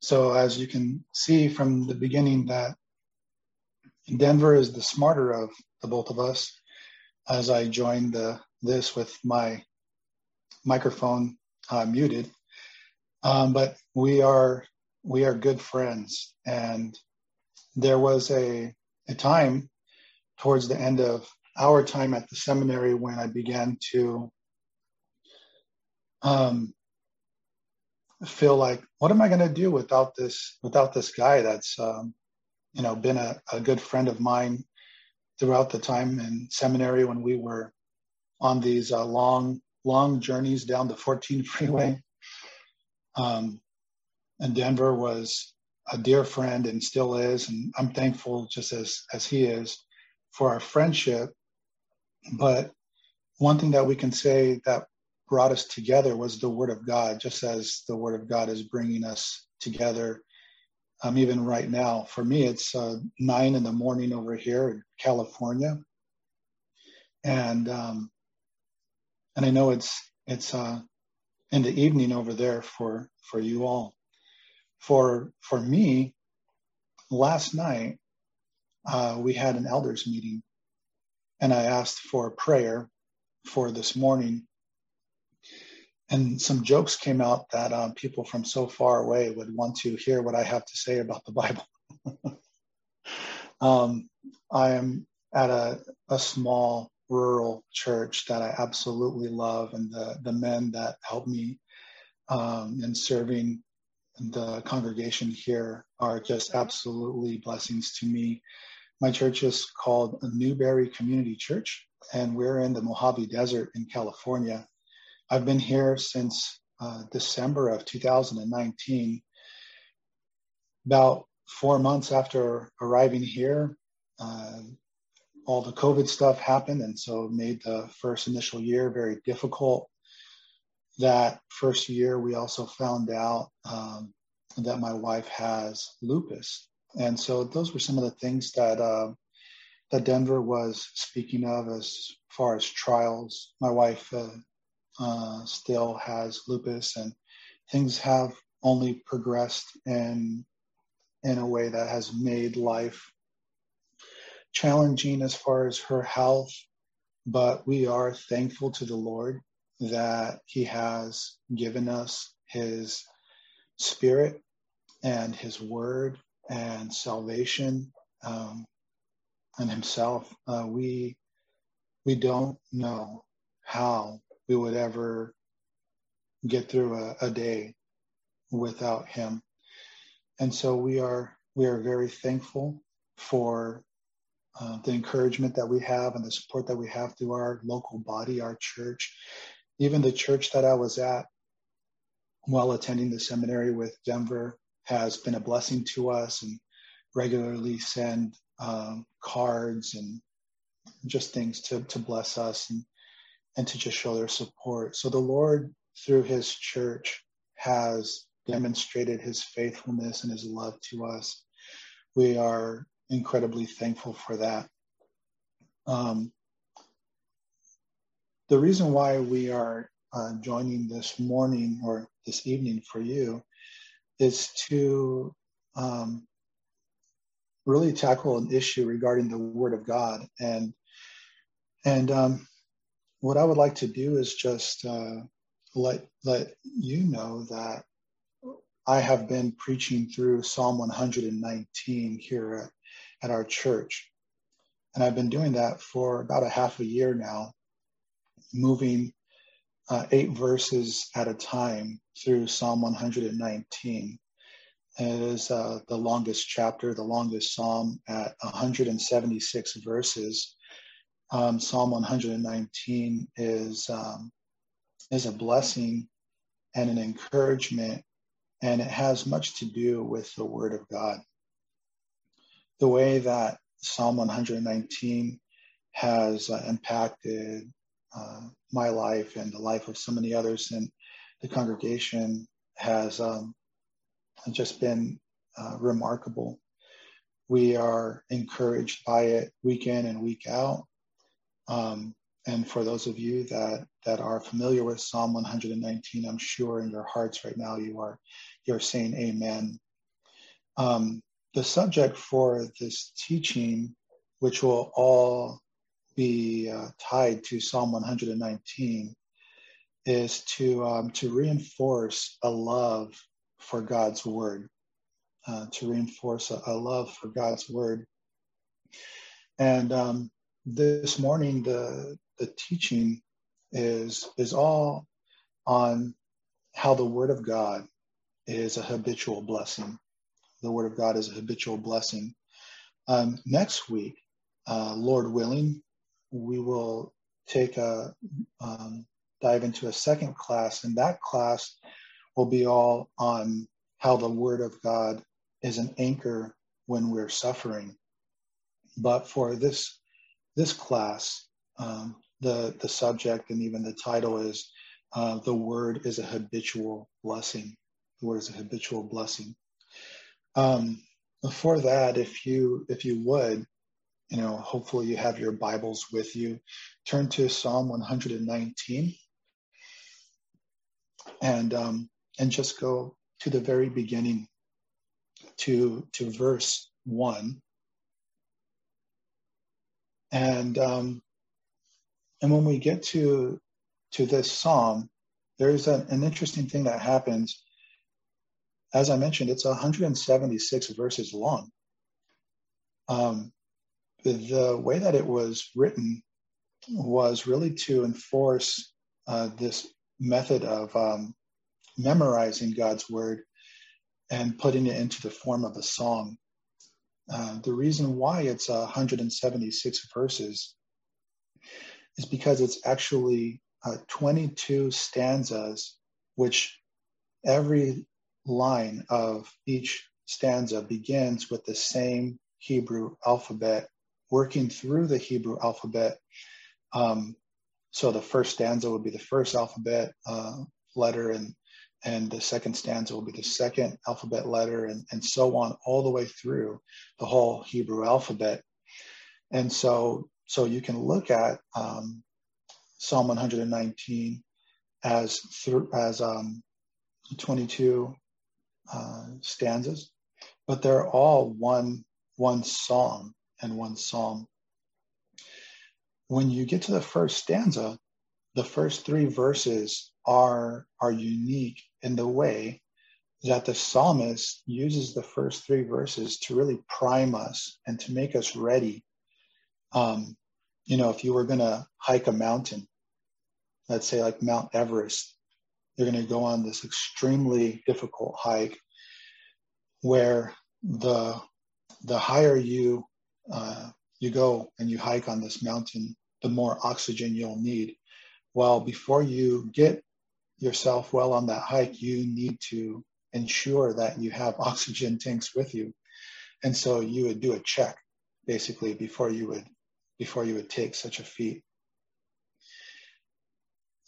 So as you can see from the beginning that Denver is the smarter of the both of us as I joined the, this with my microphone uh, muted. Um, but we are we are good friends, and there was a a time towards the end of our time at the seminary when I began to um, feel like, what am I going to do without this without this guy that's um, you know been a, a good friend of mine throughout the time in seminary when we were on these uh, long long journeys down the 14 freeway. Um, and Denver was a dear friend and still is, and I'm thankful just as as he is for our friendship. But one thing that we can say that brought us together was the Word of God, just as the Word of God is bringing us together. Um, even right now, for me, it's uh, nine in the morning over here in California, and um, and I know it's it's uh, in the evening over there for for you all. For for me, last night uh, we had an elders meeting, and I asked for prayer for this morning. And some jokes came out that um, people from so far away would want to hear what I have to say about the Bible. um, I am at a, a small rural church that I absolutely love, and the, the men that help me um, in serving the congregation here are just absolutely blessings to me. My church is called Newberry Community Church, and we're in the Mojave Desert in California. I've been here since uh, December of 2019. About four months after arriving here, uh, all the COVID stuff happened, and so made the first initial year very difficult. That first year, we also found out um, that my wife has lupus, and so those were some of the things that uh, that Denver was speaking of as far as trials. My wife uh, uh, still has lupus, and things have only progressed in in a way that has made life challenging as far as her health, but we are thankful to the Lord that He has given us His Spirit and His Word and salvation um, and Himself. Uh, we we don't know how we would ever get through a, a day without Him, and so we are we are very thankful for uh, the encouragement that we have and the support that we have through our local body, our church, even the church that I was at while attending the seminary with Denver has been a blessing to us and regularly send um, cards and just things to, to bless us. And, and to just show their support. So the Lord, through his church, has demonstrated his faithfulness and his love to us. We are incredibly thankful for that. Um, the reason why we are uh, joining this morning or this evening for you is to um, really tackle an issue regarding the Word of God, and and um, what I would like to do is just uh, let let you know that I have been preaching through Psalm 119 here at at our church. And I've been doing that for about a half a year now, moving uh, eight verses at a time through Psalm 119. And it is uh, the longest chapter, the longest psalm at 176 verses. Um, psalm 119 is um, is a blessing and an encouragement, and it has much to do with the Word of God the way that Psalm 119 has uh, impacted uh, my life and the life of so many others in the congregation has um, just been uh, remarkable. We are encouraged by it week in and week out. Um, and for those of you that that are familiar with Psalm 119, I'm sure in your hearts right now you are you're saying Amen Um, the subject for this teaching, which will all be uh, tied to Psalm 119, is to um, to reinforce a love for God's word, uh, to reinforce a, a, love for God's word. And um, this morning, the the teaching is is all on how the word of God is a habitual blessing. The word of God is a habitual blessing. Um, next week, uh, Lord willing, we will take a um, dive into a second class, and that class will be all on how the Word of God is an anchor when we're suffering. But for this this class, um, the the subject and even the title is uh, the Word is a habitual blessing. The Word is a habitual blessing. Um, before that, if you if you would, you know, hopefully you have your Bibles with you. Turn to Psalm 119 and um, and just go to the very beginning to to verse one and um, and when we get to to this psalm there's a, an interesting thing that happens as i mentioned it's 176 verses long um, the way that it was written was really to enforce uh, this method of um, memorizing God's word and putting it into the form of a song. Uh, the reason why it's 176 verses is because it's actually uh, 22 stanzas, which every line of each stanza begins with the same Hebrew alphabet, working through the Hebrew alphabet. Um, so the first stanza would be the first alphabet uh, letter, and and the second stanza will be the second alphabet letter, and and so on all the way through the whole Hebrew alphabet. And so so you can look at um, Psalm 119 as th- as um, 22 uh, stanzas, but they're all one one song and one psalm when you get to the first stanza, the first three verses are are unique in the way that the psalmist uses the first three verses to really prime us and to make us ready. Um, you know, if you were going to hike a mountain, let's say like Mount Everest, you're going to go on this extremely difficult hike where the the higher you uh, you go and you hike on this mountain, the more oxygen you'll need. Well, before you get yourself well on that hike, you need to ensure that you have oxygen tanks with you. And so you would do a check basically before you would before you would take such a feat.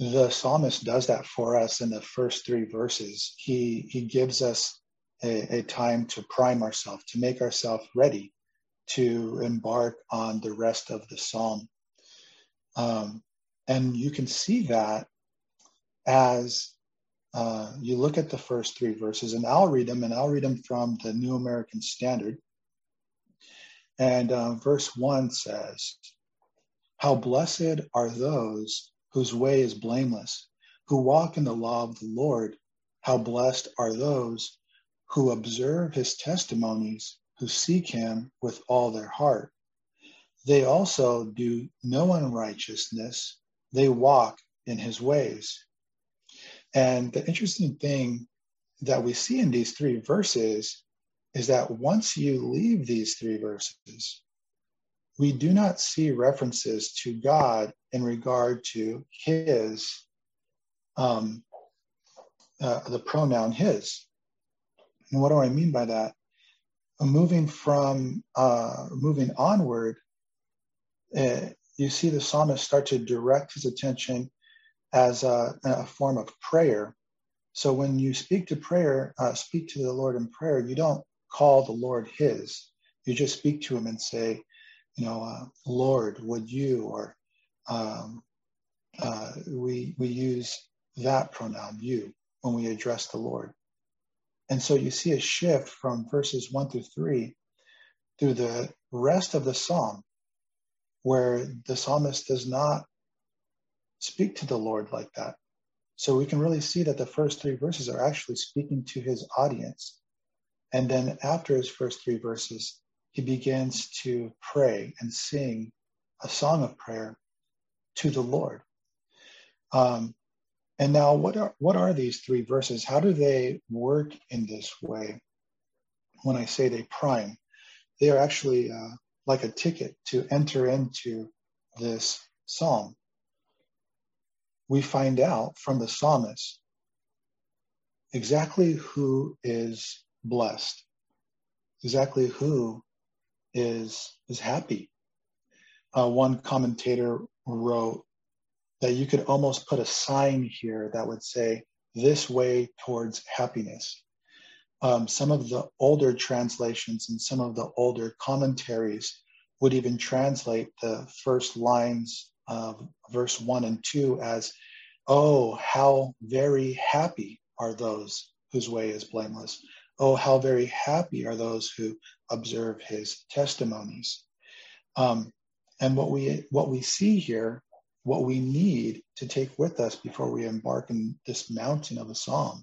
The psalmist does that for us in the first three verses. He he gives us a, a time to prime ourselves, to make ourselves ready to embark on the rest of the psalm. Um, and you can see that as uh, you look at the first three verses, and I'll read them, and I'll read them from the New American Standard. And uh, verse one says, How blessed are those whose way is blameless, who walk in the law of the Lord. How blessed are those who observe his testimonies, who seek him with all their heart. They also do no unrighteousness, they walk in his ways. And the interesting thing that we see in these three verses is that once you leave these three verses, we do not see references to God in regard to his, um, uh, the pronoun his. And what do I mean by that? moving from uh, moving onward, uh, you see the psalmist start to direct his attention as a, a, form of prayer. So when you speak to prayer, uh, speak to the Lord in prayer, you don't call the Lord His. You just speak to Him and say, you know, uh, Lord, would you? Or um, uh, we we use that pronoun, you, when we address the Lord. And so you see a shift from verses one through three through the rest of the psalm, where the psalmist does not speak to the Lord like that. So we can really see that the first three verses are actually speaking to his audience. And then after his first three verses, he begins to pray and sing a song of prayer to the Lord. Um, and now, what are what are these three verses? How do they work in this way? When I say they prime, they are actually uh, like a ticket to enter into this psalm. We find out from the psalmist exactly who is blessed, exactly who is is happy. Uh, one commentator wrote that you could almost put a sign here that would say this way towards happiness. Um, some of the older translations and some of the older commentaries would even translate the first lines verse one and two as, Oh, how very happy are those whose way is blameless. Oh, how very happy are those who observe his testimonies. Um, and what we what we see here what we need to take with us before we embark in this mountain of a psalm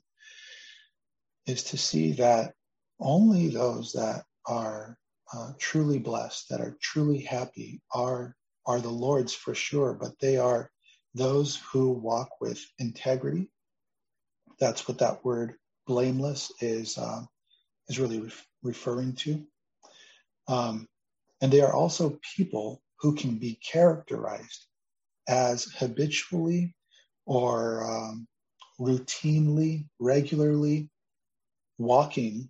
is to see that only those that are uh, truly blessed, that are truly happy, are are the Lord's for sure. But they are those who walk with integrity. That's what that word blameless is uh, is really re- referring to. Um, and they are also people who can be characterized as habitually or um, routinely, regularly walking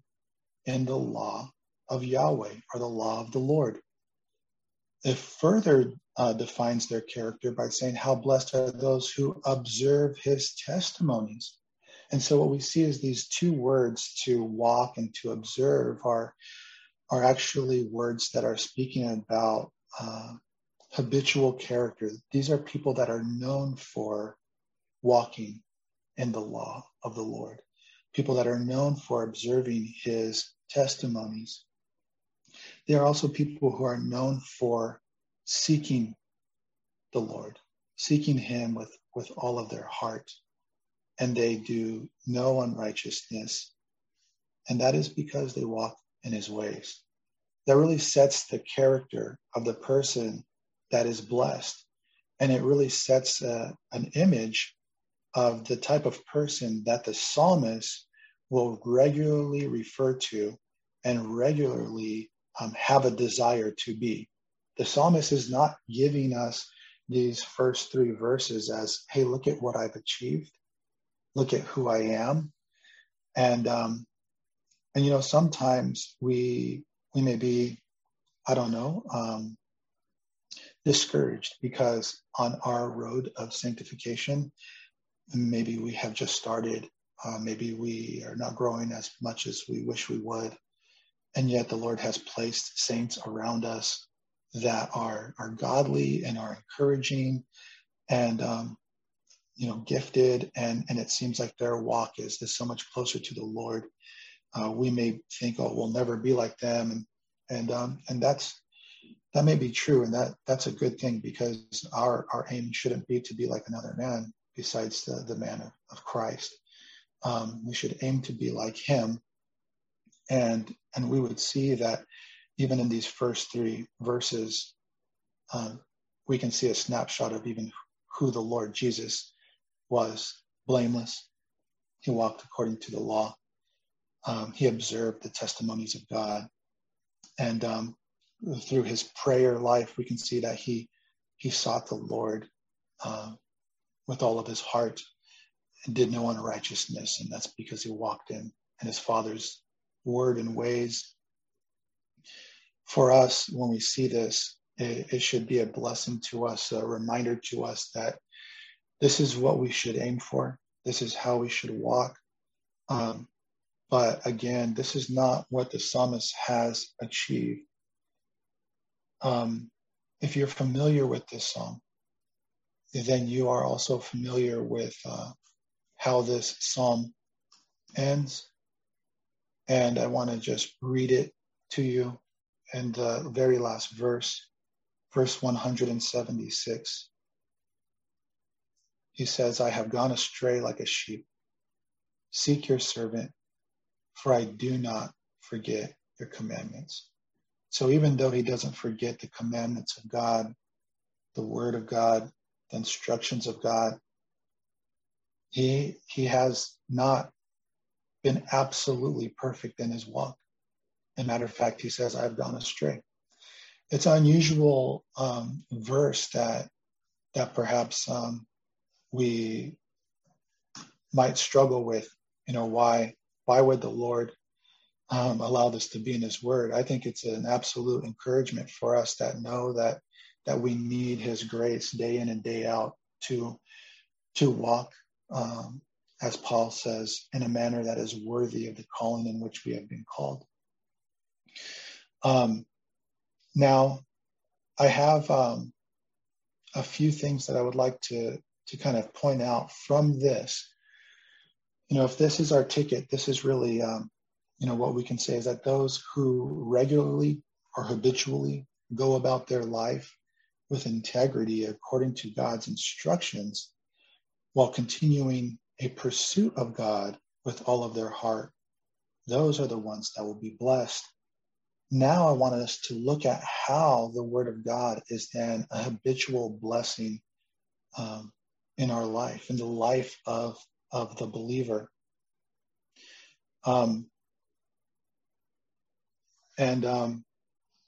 in the law of Yahweh or the law of the Lord. It further uh, defines their character by saying, How blessed are those who observe his testimonies. And so, what we see is these two words to walk and to observe are, are actually words that are speaking about uh, habitual character. These are people that are known for walking in the law of the Lord, people that are known for observing his testimonies. They are also people who are known for seeking the Lord, seeking him with, with all of their heart. And they do no unrighteousness. And that is because they walk in his ways. That really sets the character of the person that is blessed. And it really sets uh, an image of the type of person that the psalmist will regularly refer to and regularly um, have a desire to be. The psalmist is not giving us these first three verses as, hey, look at what I've achieved, look at who I am. And, um, and you know, sometimes we, we may be, I don't know, um, discouraged because on our road of sanctification, maybe we have just started, uh, maybe we are not growing as much as we wish we would. And yet the Lord has placed saints around us that are, are godly and are encouraging and, um, you know, gifted. And, and it seems like their walk is, is so much closer to the Lord. Uh, we may think, oh, we'll never be like them. And, and, um, and that's, that may be true, and that that's a good thing because our our aim shouldn't be to be like another man besides the the man of, of Christ. Um, we should aim to be like him, and and we would see that even in these first three verses, um, we can see a snapshot of even who the Lord Jesus was: blameless. He walked according to the law. Um, he observed the testimonies of God, and um, through his prayer life, we can see that he he sought the Lord uh, with all of his heart and did no unrighteousness, and that's because he walked in in his Father's word in ways. For us, when we see this, it, it should be a blessing to us, a reminder to us that this is what we should aim for. This is how we should walk. Um, but again, this is not what the psalmist has achieved. Um, if you're familiar with this psalm, then you are also familiar with uh, how this psalm ends. And I want to just read it to you in the very last verse, verse 176. He says, I have gone astray like a sheep. Seek your servant, for I do not forget your commandments. So even though he doesn't forget the commandments of God, the word of God, the instructions of God, he he has not been absolutely perfect in his walk. As a matter of fact, he says, I've gone astray. It's unusual um, verse that that perhaps um, we might struggle with. You know, why why would the Lord um, allow this to be in His Word? I think it's an absolute encouragement for us that know that that we need His grace day in and day out to to walk, um, as Paul says, in a manner that is worthy of the calling in which we have been called. Um, now, I have um, a few things that I would like to to kind of point out from this. You know, if this is our ticket, this is really, um, you know, what we can say is that those who regularly or habitually go about their life with integrity according to God's instructions while continuing a pursuit of God with all of their heart, those are the ones that will be blessed. Now I want us to look at how the Word of God is then a habitual blessing um, in our life, in the life of, of the believer. Um, and, um,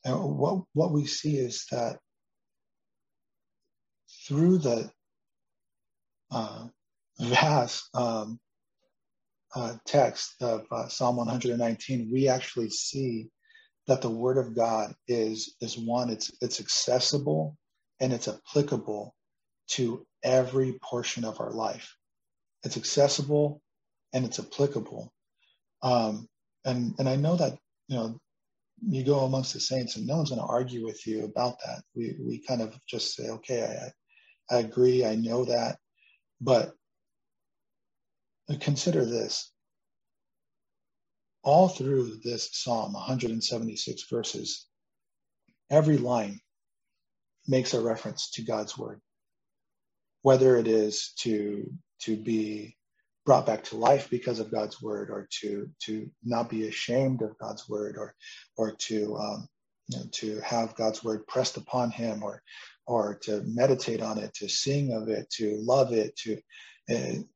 and what, what we see is that through the uh, vast um, uh, text of uh, Psalm 119, we actually see that the Word of God is is one. It's it's accessible and it's applicable to every portion of our life. It's accessible and it's applicable. Um, and and I know that you know you go amongst the saints and no one's going to argue with you about that. We we kind of just say, okay, I I agree, I know that, but consider this. All through this psalm, 176 verses, every line makes a reference to God's word whether it is to to be brought back to life because of God's word, or to to not be ashamed of God's word, or or to um, you know, to have God's word pressed upon him, or or to meditate on it, to sing of it, to love it, to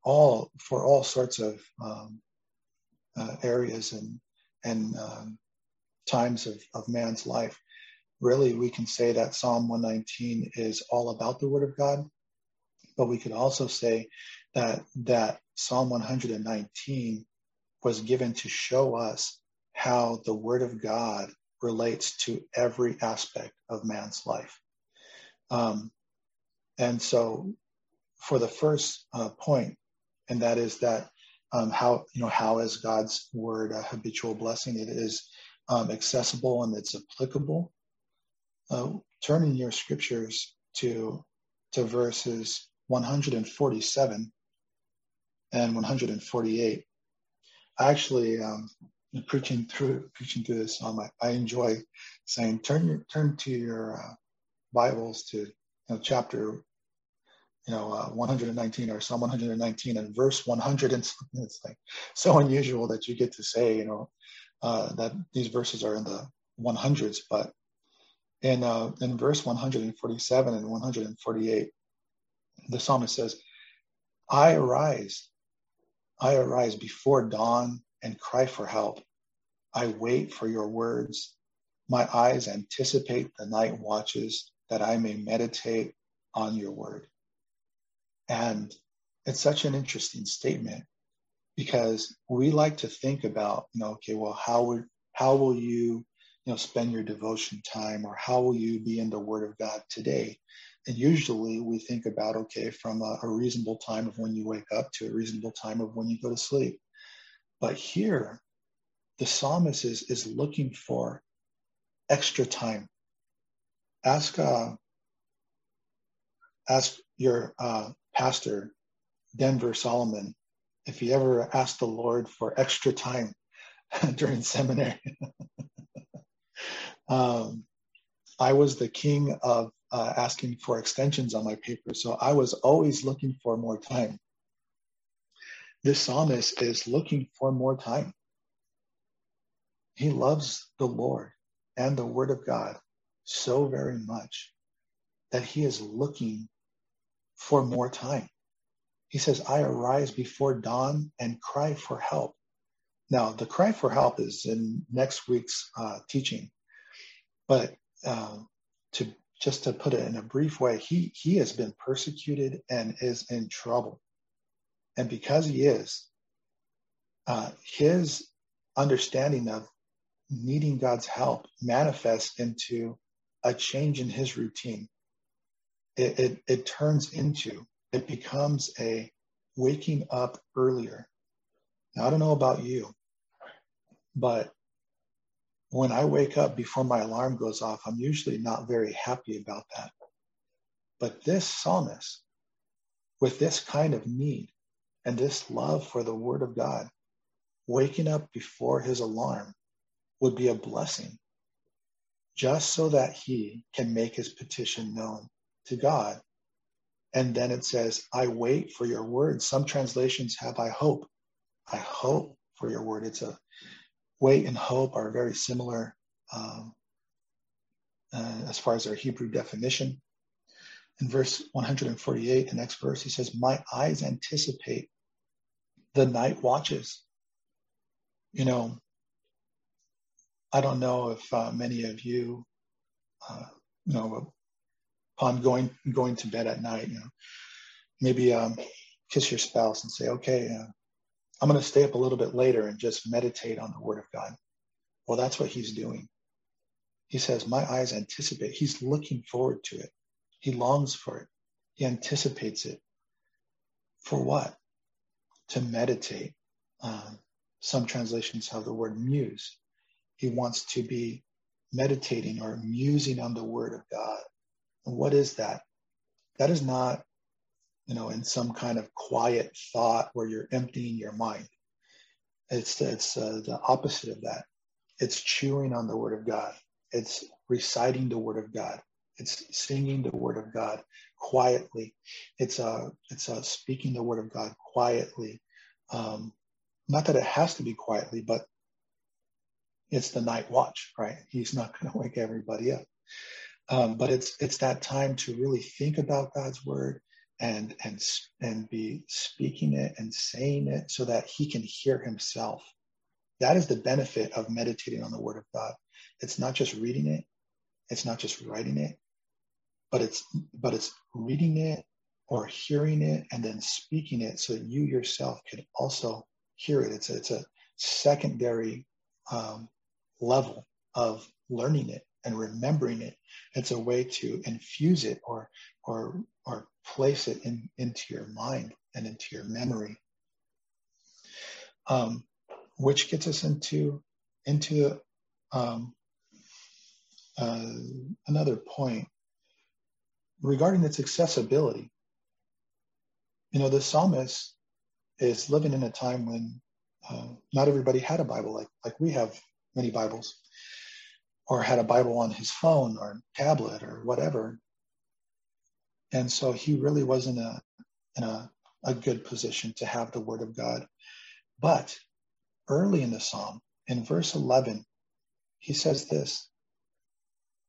all for all sorts of um, uh, areas and and um, times of, of man's life. Really, we can say that Psalm 119 is all about the Word of God but we could also say that that Psalm 119 was given to show us how the Word of God relates to every aspect of man's life. Um, and so, for the first uh, point, and that is that um, how you know how is God's word a habitual blessing? It is um, accessible and it's applicable. Uh, turn in your scriptures to to verses 147 and 148. I actually um, preaching through preaching through this psalm. I, I enjoy saying turn your turn to your uh, Bibles to you know, chapter you know uh, 119 or Psalm 119 and verse 100 and it's like so unusual that you get to say you know uh, that these verses are in the 100s, but in uh, in verse 147 and 148 the psalmist says, I arise, I arise before dawn and cry for help. I wait for your words. My eyes anticipate the night watches that I may meditate on your word. And it's such an interesting statement because we like to think about, you know, okay, well, how would, how will you, you know, spend your devotion time or how will you be in the word of God today? And usually we think about, okay, from a, a reasonable time of when you wake up to a reasonable time of when you go to sleep. But here, the psalmist is, is looking for extra time. Ask, uh, ask your uh, pastor, Denver Solomon, if he ever asked the Lord for extra time during seminary. um, I was the king of uh, asking for extensions on my paper, so I was always looking for more time. This psalmist is looking for more time. He loves the Lord and the Word of God so very much that he is looking for more time. He says, I arise before dawn and cry for help. Now, the cry for help is in next week's uh, teaching, but uh, to just to put it in a brief way, he he has been persecuted and is in trouble, and because he is, uh, his understanding of needing God's help manifests into a change in his routine. It, it, it turns into, it becomes a waking up earlier. Now, I don't know about you, but when I wake up before my alarm goes off, I'm usually not very happy about that. But this psalmist, with this kind of need and this love for the word of God, waking up before his alarm would be a blessing just so that he can make his petition known to God. And then it says, I wait for your word. Some translations have, I hope. I hope for your word. It's a wait and hope are very similar um, uh, as far as their Hebrew definition. In verse 148, the next verse, he says, My eyes anticipate the night watches. You know, I don't know if uh, many of you, uh, you know, upon going going to bed at night, you know, maybe um, kiss your spouse and say, "Okay, uh, I'm going to stay up a little bit later and just meditate on the Word of God." Well, that's what he's doing. He says, "My eyes anticipate." He's looking forward to it. He longs for it. He anticipates it. For what? To meditate. Um, some translations have the word muse he wants to be meditating or musing on the word of God. And what is that? That is not, you know, in some kind of quiet thought where you're emptying your mind. It's, it's uh, the opposite of that. It's chewing on the word of God. It's reciting the word of God. It's singing the word of God quietly. It's uh, it's uh, speaking the word of God quietly. Um, not that it has to be quietly, but it's the night watch, right? He's not going to wake everybody up. Um, but it's it's that time to really think about God's word and and and be speaking it and saying it so that he can hear himself. That is the benefit of meditating on the word of God. It's not just reading it, it's not just writing it, but it's but it's reading it or hearing it and then speaking it so that you yourself can also hear it. It's a, it's a secondary um, level of learning it and remembering it. It's a way to infuse it or or or place it in, into your mind and into your memory. Um, which gets us into into um, uh, another point regarding its accessibility. You know, the psalmist is living in a time when uh, not everybody had a Bible like like we have many Bibles, or had a Bible on his phone or tablet or whatever. And so he really was in a in a, a good position to have the word of God. But early in the psalm, in verse 11, he says this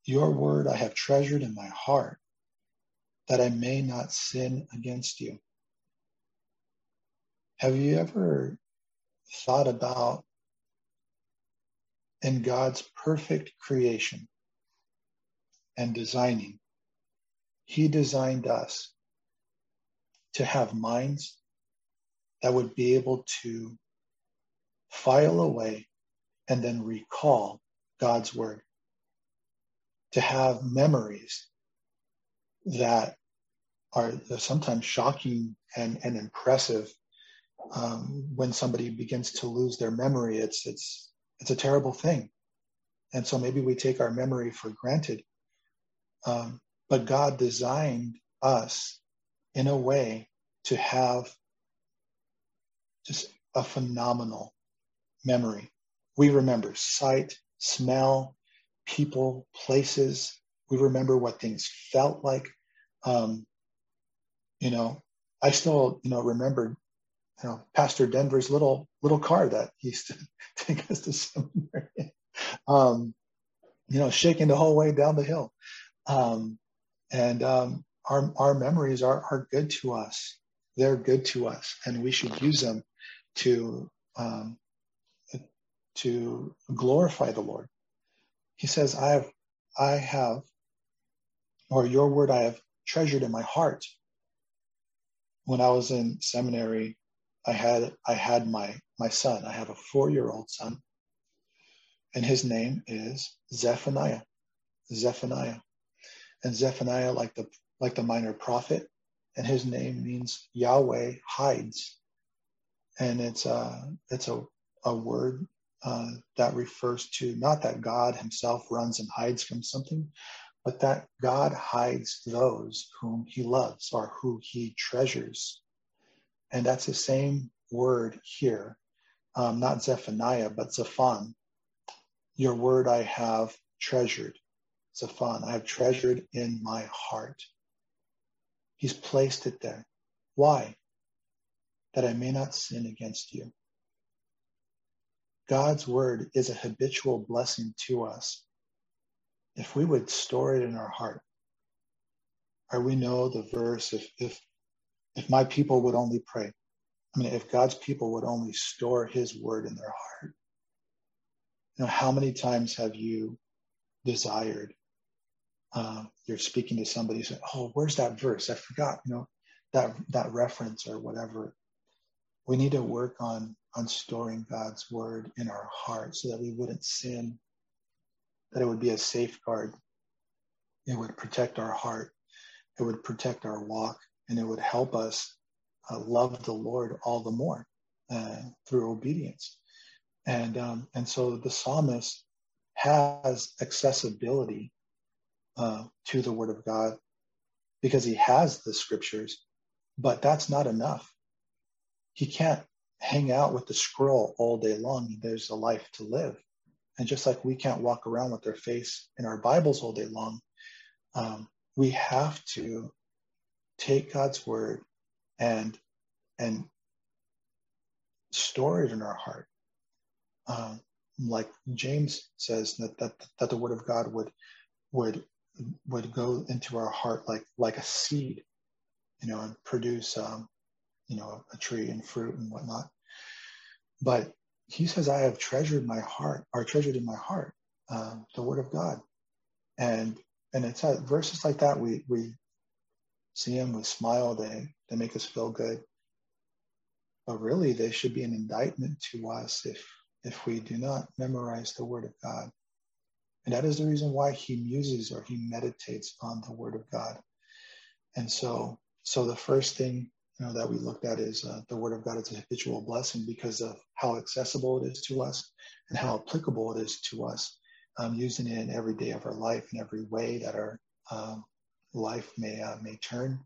Your word I have treasured in my heart, that I may not sin against you. Have you ever thought about in God's perfect creation and designing, He designed us to have minds that would be able to file away and then recall God's word, to have memories that are sometimes shocking and, and impressive. Um, when somebody begins to lose their memory, it's it's it's a terrible thing. And so maybe we take our memory for granted. Um, but God designed us in a way to have just a phenomenal memory We remember sight, smell, people, places. We remember what things felt like. Um, you know, I still, you know, remember, you know, Pastor Denver's little little car that he used to take us to seminary. um, you know, shaking the whole way down the hill. Um, and um, our our memories are are good to us. They're good to us, and we should use them to um, to glorify the Lord. He says, "I have, I have, or your word I have treasured in my heart." When I was in seminary, I had I had my my son. I have a four year old son, and his name is Zephaniah. Zephaniah, and Zephaniah, like the like the minor prophet, and his name means Yahweh hides, and it's a it's a a word uh, that refers to not that God Himself runs and hides from something, but that God hides those whom He loves or who He treasures, and that's the same word here, um, not Zephaniah, but Zephon. Your word I have treasured. Zephon, I have treasured in my heart. He's placed it there. Why? That I may not sin against you. God's word is a habitual blessing to us. If we would store it in our heart, or we know the verse, if, if, if my people would only pray, I mean, if God's people would only store his word in their heart, you know, how many times have you desired uh, you're speaking to somebody saying, "Oh, where's that verse? I forgot." You know, that that reference or whatever. We need to work on on storing God's word in our heart so that we wouldn't sin. That it would be a safeguard. It would protect our heart. It would protect our walk, and it would help us uh, love the Lord all the more uh, through obedience. And um, and so the psalmist has accessibility uh, to the Word of God because he has the scriptures, but that's not enough. He can't hang out with the scroll all day long. There's a life to live. And just like we can't walk around with our face in our Bibles all day long, um, we have to take God's word and and store it in our heart. Um, like James says that, that that the word of God would would would go into our heart like like a seed, you know, and produce um, you know a tree and fruit and whatnot. But he says, "I have treasured my heart, or treasured in my heart, uh, the word of God," and and it's at verses like that we we see them, we smile, they they make us feel good. But really, they should be an indictment to us if if we do not memorize the word of God. And that is the reason why he muses or he meditates on the word of God. And so, so the first thing you know that we looked at is uh, the word of God is a habitual blessing because of how accessible it is to us and how applicable it is to us, um, using it in every day of our life in every way that our um, life may uh, may turn.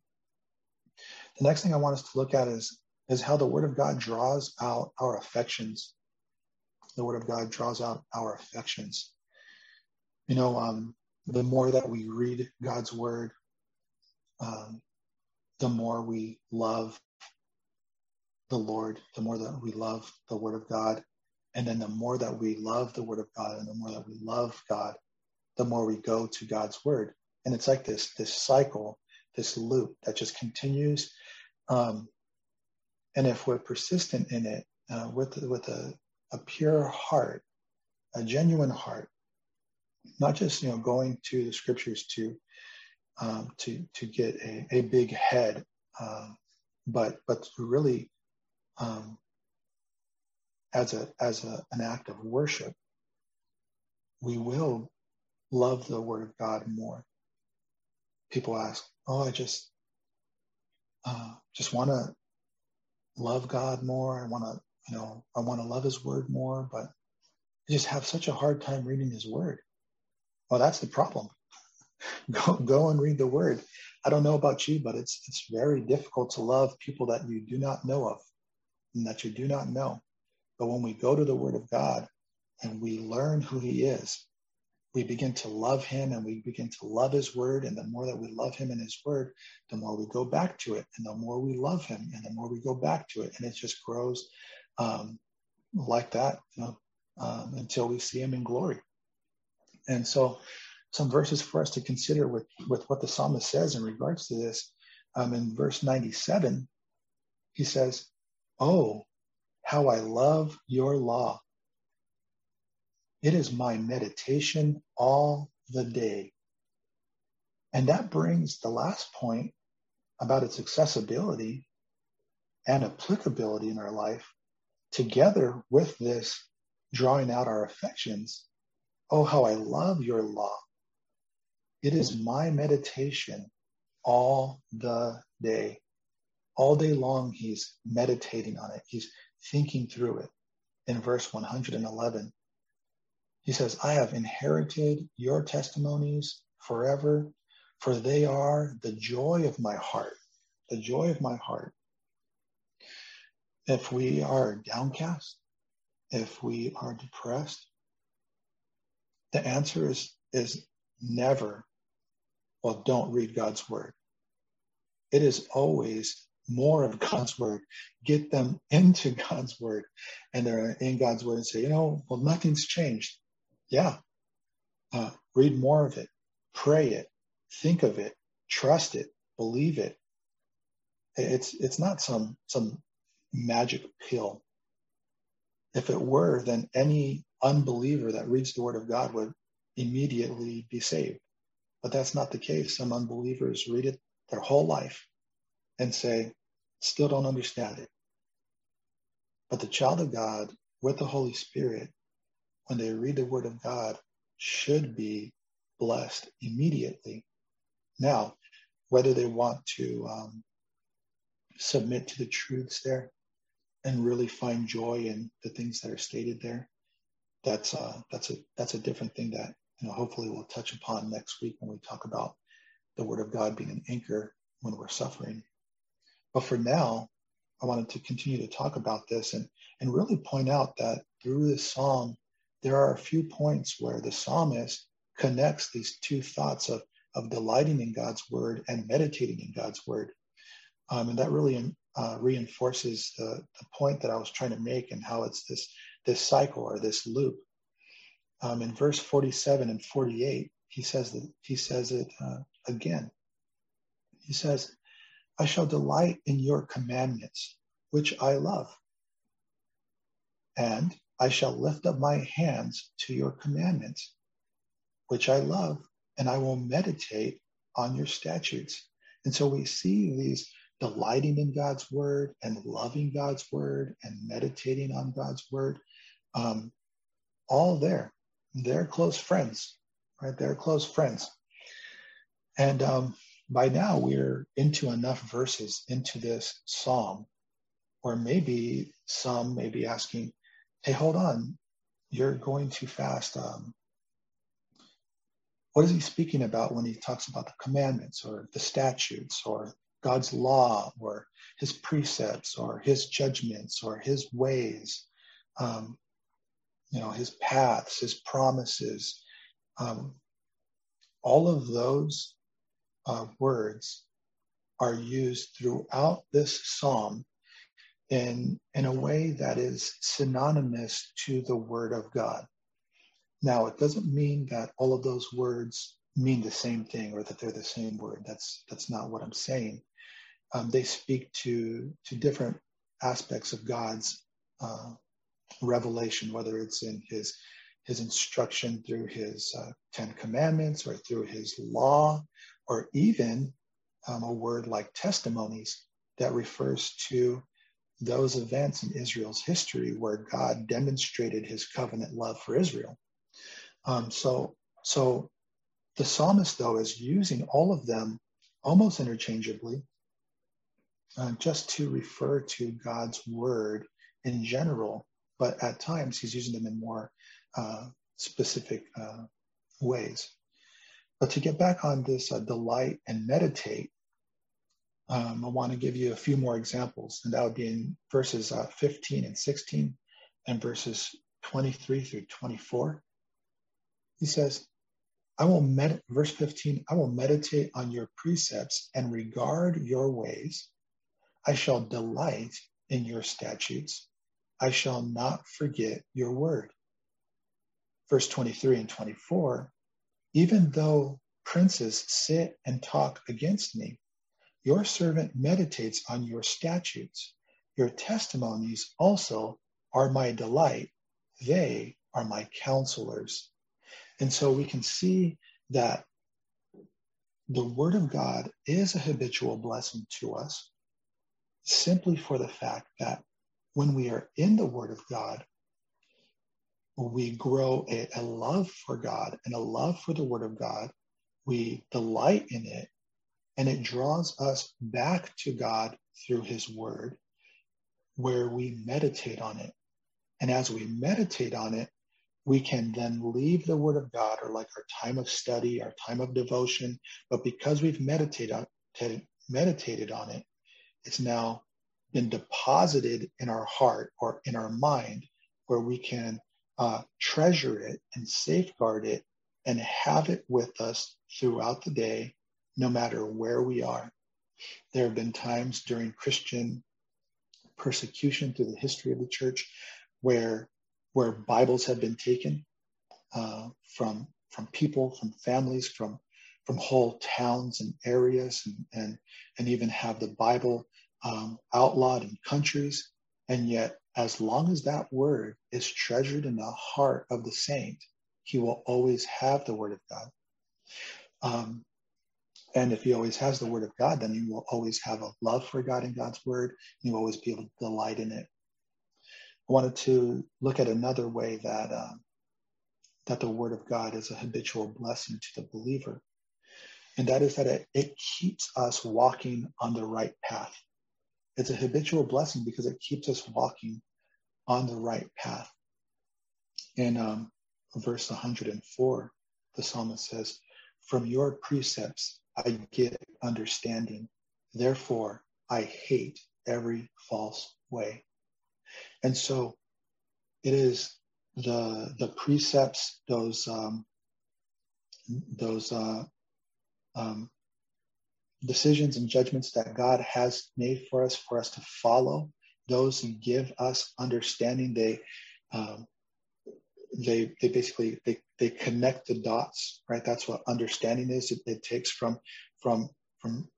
The next thing I want us to look at is is how the word of God draws out our affections. The word of God draws out our affections you know, um, the more that we read God's word, um, the more we love the Lord, the more that we love the word of God. And then the more that we love the word of God and the more that we love God, the more we go to God's word. And it's like this, this cycle, this loop that just continues. Um, and if we're persistent in it uh, with, with a, a pure heart, a genuine heart, not just you know going to the scriptures to um, to to get a, a big head, um, but but really um, as a as a, an act of worship, we will love the Word of God more. People ask, "Oh, I just uh, just want to love God more. I want to you know I want to love His Word more, but I just have such a hard time reading His Word." Well, that's the problem. go go and read the word. I don't know about you, but it's it's very difficult to love people that you do not know of and that you do not know. But when we go to the word of God and we learn who he is, we begin to love him and we begin to love his word. And the more that we love him and his word, the more we go back to it. And the more we love him and the more we go back to it. And it just grows um, like that you know, um, until we see him in glory. And so, some verses for us to consider with, with what the psalmist says in regards to this. Um, in verse 97, he says, Oh, how I love your law. It is my meditation all the day. And that brings the last point about its accessibility and applicability in our life together with this drawing out our affections. Oh, how I love your law. It is my meditation all the day. All day long, he's meditating on it. He's thinking through it. In verse 111, he says, I have inherited your testimonies forever, for they are the joy of my heart. The joy of my heart. If we are downcast, if we are depressed, the answer is, is never, well, don't read God's word. It is always more of God's word. Get them into God's word. And they're in God's word and say, you know, well, nothing's changed. Yeah. Uh, read more of it, pray it, think of it, trust it, believe it. It's it's not some some magic pill. If it were, then any unbeliever that reads the word of God would immediately be saved. But that's not the case. Some unbelievers read it their whole life and say, still don't understand it. But the child of God with the Holy Spirit when they read the Word of God should be blessed immediately. Now, whether they want to um, submit to the truths there and really find joy in the things that are stated there, that's uh, that's a that's a different thing that you know hopefully we'll touch upon next week when we talk about the Word of God being an anchor when we're suffering. But for now, I wanted to continue to talk about this and and really point out that through this psalm there are a few points where the psalmist connects these two thoughts of, of delighting in God's word and meditating in God's word. Um, and that really uh, reinforces the, the point that I was trying to make and how it's this, this cycle or this loop. Um, in verse 47 and 48, he says that he says it uh, again. He says, I shall delight in your commandments, which I love. And I shall lift up my hands to your commandments, which I love, and I will meditate on your statutes. And so we see these delighting in God's word and loving God's word and meditating on God's word, um, all there. They're close friends, right? They're close friends. And um, by now we're into enough verses into this psalm, or maybe some may be asking, hey, hold on, you're going too fast. Um, what is he speaking about when he talks about the commandments or the statutes or God's law or his precepts or his judgments or his ways, um, you know, his paths, his promises. Um, all of those uh, words are used throughout this psalm in, in a way that is synonymous to the Word of God. Now, it doesn't mean that all of those words mean the same thing or that they're the same word. That's that's not what I'm saying. Um, they speak to to different aspects of God's uh, revelation, whether it's in His His instruction through His uh, Ten Commandments or through His law, or even um, a word like testimonies that refers to those events in Israel's history where God demonstrated his covenant love for Israel. Um, so, so the psalmist, though, is using all of them almost interchangeably uh, just to refer to God's word in general, but at times he's using them in more uh, specific uh, ways. But to get back on this uh, delight and meditate, um, I want to give you a few more examples, and that would be in verses uh, 15 and 16 and verses 23 through 24, he says, I will med- verse 15, I will meditate on your precepts and regard your ways. I shall delight in your statutes. I shall not forget your word. Verse 23 and 24, even though princes sit and talk against me, your servant meditates on your statutes. Your testimonies also are my delight. They are my counselors. And so we can see that the Word of God is a habitual blessing to us simply for the fact that when we are in the Word of God, we grow a, a, love for God and a love for the Word of God. We delight in it, and it draws us back to God through His Word, where we meditate on it. And as we meditate on it, we can then leave the Word of God or like our time of study, our time of devotion. But because we've meditated on, meditated on it, it's now been deposited in our heart or in our mind where we can uh, treasure it and safeguard it and have it with us throughout the day, no matter where we are. There have been times during Christian persecution through the history of the church where where Bibles have been taken uh, from from people, from families, from from whole towns and areas, and and, and even have the Bible um, outlawed in countries. And yet, as long as that word is treasured in the heart of the saint, he will always have the word of God. Um, and if he always has the word of God, then he will always have a love for God and God's word. And will always be able to delight in it I wanted to look at another way that um, that the Word of God is a habitual blessing to the believer, and that is that it, it keeps us walking on the right path. It's a habitual blessing because it keeps us walking on the right path. In um, verse 104, the psalmist says, From your precepts I get understanding. Therefore, I hate every false way. And so it is the the precepts, those um, those uh, um, decisions and judgments that God has made for us for us to follow. Those who give us understanding, they um, they they basically they they connect the dots, right? That's what understanding is. It, it takes from from from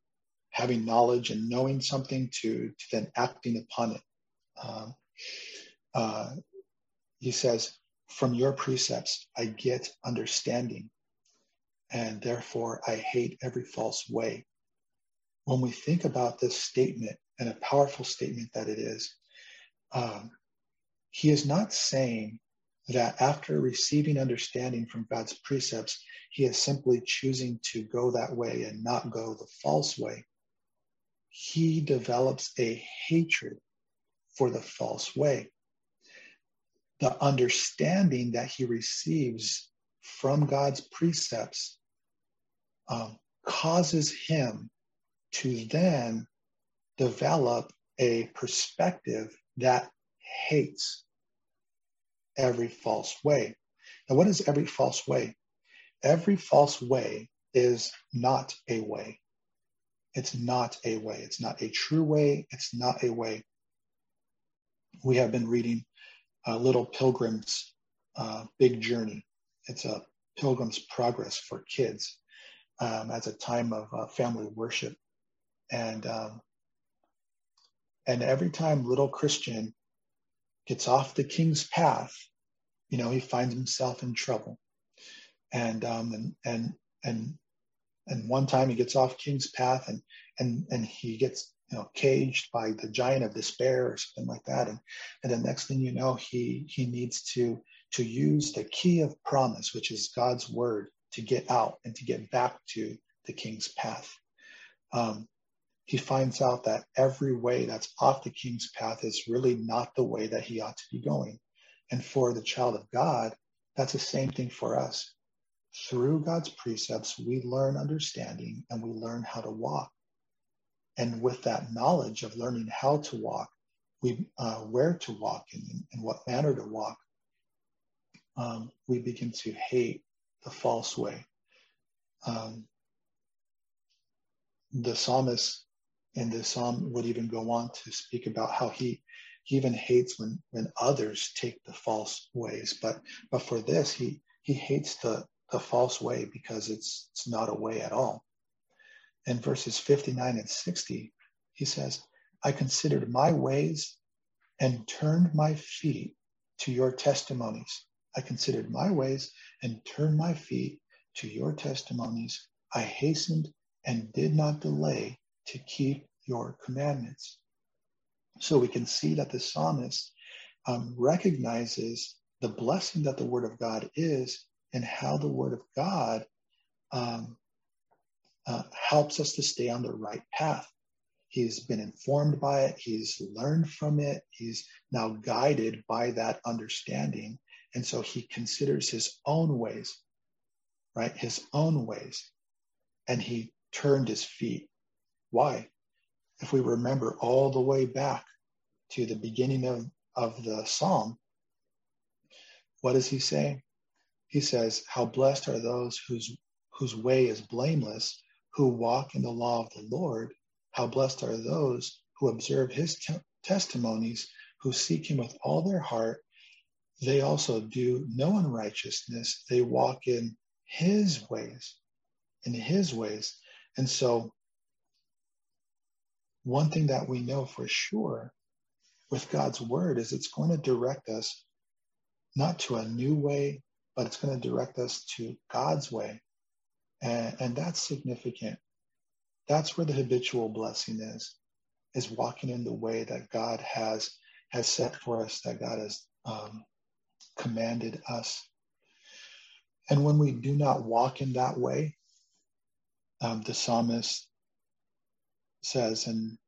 having knowledge and knowing something to to then acting upon it. Um, uh, he says, From your precepts I get understanding, and therefore I hate every false way. When we think about this statement, and a powerful statement that it is, um, he is not saying that after receiving understanding from God's precepts, he is simply choosing to go that way and not go the false way. He develops a hatred for the false way. The understanding that he receives from God's precepts um, causes him to then develop a perspective that hates every false way. Now, what is every false way? Every false way is not a way. It's not a way. It's not a true way. It's not a way we have been reading uh, Little Pilgrim's uh, Big Journey. It's a Pilgrim's Progress for kids um, as a time of uh, family worship, and um, and every time little Christian gets off the king's path, you know he finds himself in trouble, and um, and and and and one time he gets off king's path and and and he gets you know, caged by the giant of despair or something like that. And, and the next thing you know, he, he needs to, to use the key of promise, which is God's word, to get out and to get back to the king's path. Um, he finds out that every way that's off the king's path is really not the way that he ought to be going. And for the child of God, that's the same thing for us. Through God's precepts, we learn understanding and we learn how to walk. And with that knowledge of learning how to walk, we uh, where to walk and, and what manner to walk, um, we begin to hate the false way. Um, the psalmist in this psalm would even go on to speak about how he, he even hates when, when others take the false ways. But, but for this, he, he hates the, the false way because it's, it's not a way at all. In verses 59 and 60, he says, I considered my ways and turned my feet to your testimonies. I considered my ways and turned my feet to your testimonies. I hastened and did not delay to keep your commandments. So we can see that the psalmist um, recognizes the blessing that the word of God is and how the word of God um, uh, helps us to stay on the right path. He's been informed by it. He's learned from it. He's now guided by that understanding. And so he considers his own ways, right? His own ways. And he turned his feet. Why? If we remember all the way back to the beginning of, of the psalm, what does he say? He says, How blessed are those whose, whose way is blameless, who walk in the law of the Lord. How blessed are those who observe his te- testimonies, who seek him with all their heart. They also do no unrighteousness. They walk in his ways, in his ways. And so, one thing that we know for sure with God's word is it's going to direct us not to a new way, but it's going to direct us to God's way. And, and that's significant. That's where the habitual blessing is, is walking in the way that God has, has set for us, that God has um, commanded us. And when we do not walk in that way, um, the psalmist says in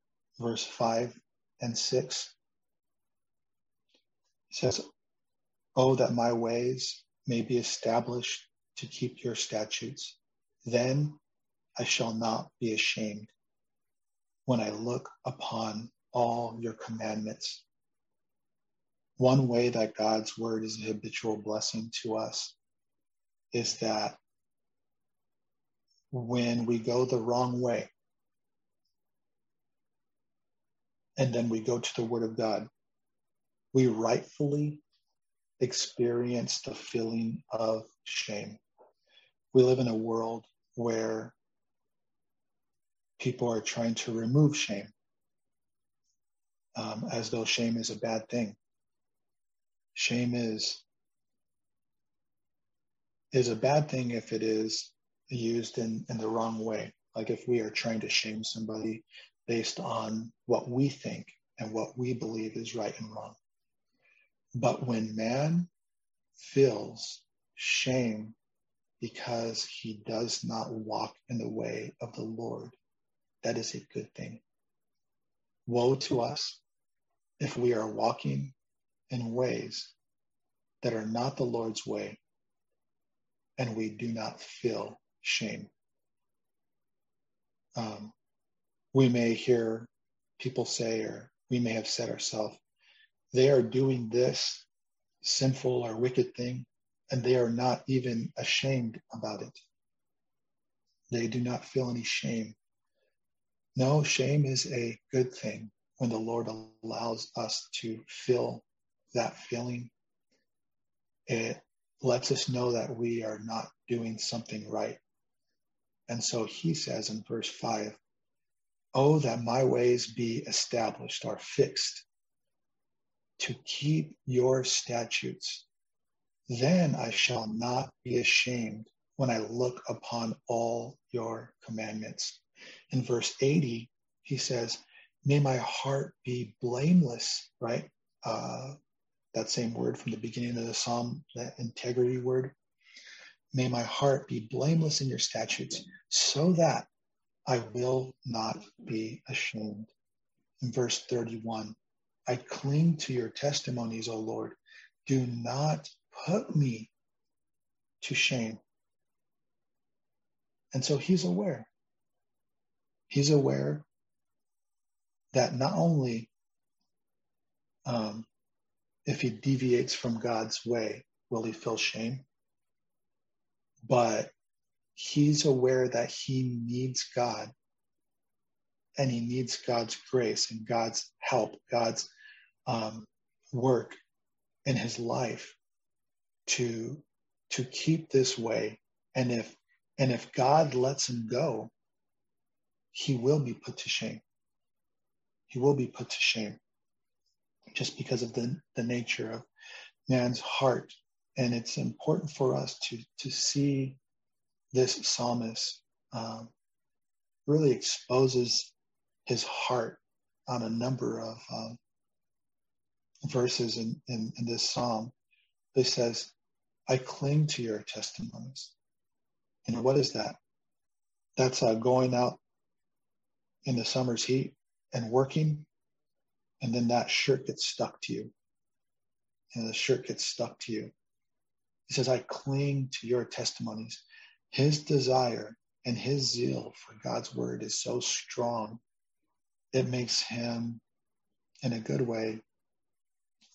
verse 5 and 6, he says, Oh, that my ways may be established to keep your statutes. Then I shall not be ashamed when I look upon all your commandments. One way that God's word is a habitual blessing to us is that when we go the wrong way. And then we go to the Word of God. We rightfully experience the feeling of shame. We live in a world where people are trying to remove shame um, as though shame is a bad thing. Shame is is a bad thing if it is used in, in the wrong way. Like if we are trying to shame somebody based on what we think and what we believe is right and wrong. But when man feels shame because he does not walk in the way of the Lord, that is a good thing. Woe to us if we are walking in ways that are not the Lord's way and we do not feel shame. Um, we may hear people say, or we may have said ourselves, they are doing this sinful or wicked thing, and they are not even ashamed about it. They do not feel any shame. No, shame is a good thing when the Lord allows us to feel that feeling. It lets us know that we are not doing something right. And so he says in verse 5 Oh, that my ways be established or fixed to keep your statutes. Then I shall not be ashamed when I look upon all your commandments. In verse 80, he says, May my heart be blameless, right? Uh, that same word from the beginning of the psalm, that integrity word. May my heart be blameless in your statutes, so that I will not be ashamed. In verse 31, I cling to your testimonies, O Lord. Do not put me to shame. And so he's aware. He's aware that not only um, if he deviates from God's way, will he feel shame. But he's aware that he needs God and he needs God's grace and God's help, God's um, work in his life to to keep this way. And if and if God lets him go, he will be put to shame. He will be put to shame just because of the, the nature of man's heart. And it's important for us to, to see this psalmist um, really exposes his heart on a number of um, verses in, in, in this psalm. He says, I cling to your testimonies. Know, what is that? That's uh, going out in the summer's heat and working, and then that shirt gets stuck to you. And the shirt gets stuck to you. He says, I cling to your testimonies. His desire and his zeal for God's word is so strong, it makes him, in a good way,